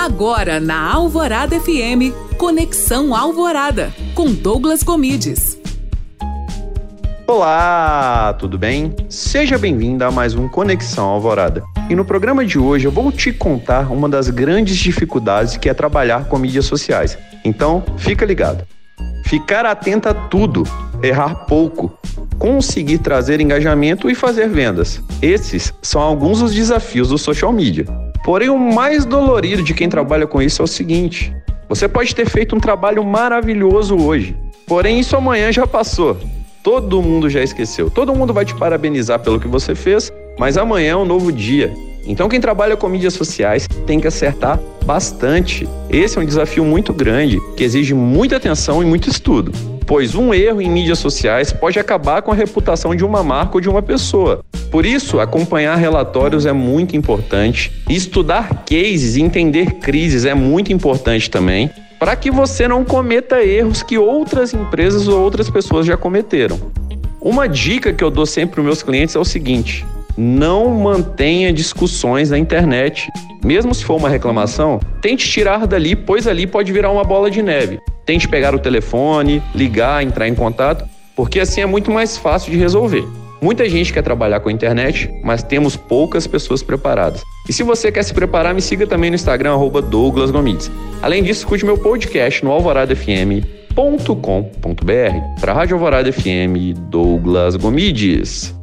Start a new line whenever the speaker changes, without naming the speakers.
Agora na Alvorada FM, Conexão Alvorada, com Douglas Comides.
Olá, tudo bem? Seja bem-vinda a mais um Conexão Alvorada. E no programa de hoje eu vou te contar uma das grandes dificuldades que é trabalhar com mídias sociais. Então, fica ligado. Ficar atento a tudo, errar pouco, conseguir trazer engajamento e fazer vendas. Esses são alguns dos desafios do social media. Porém, o mais dolorido de quem trabalha com isso é o seguinte: você pode ter feito um trabalho maravilhoso hoje, porém isso amanhã já passou. Todo mundo já esqueceu. Todo mundo vai te parabenizar pelo que você fez, mas amanhã é um novo dia. Então, quem trabalha com mídias sociais tem que acertar bastante. Esse é um desafio muito grande que exige muita atenção e muito estudo pois um erro em mídias sociais pode acabar com a reputação de uma marca ou de uma pessoa. Por isso, acompanhar relatórios é muito importante, estudar cases e entender crises é muito importante também, para que você não cometa erros que outras empresas ou outras pessoas já cometeram. Uma dica que eu dou sempre para meus clientes é o seguinte: não mantenha discussões na internet. Mesmo se for uma reclamação, tente tirar dali, pois ali pode virar uma bola de neve. Tente pegar o telefone, ligar, entrar em contato, porque assim é muito mais fácil de resolver. Muita gente quer trabalhar com a internet, mas temos poucas pessoas preparadas. E se você quer se preparar, me siga também no Instagram, Douglas Gomides. Além disso, escute meu podcast no alvoradafm.com.br. Para a Rádio Alvorada FM, Douglas Gomides.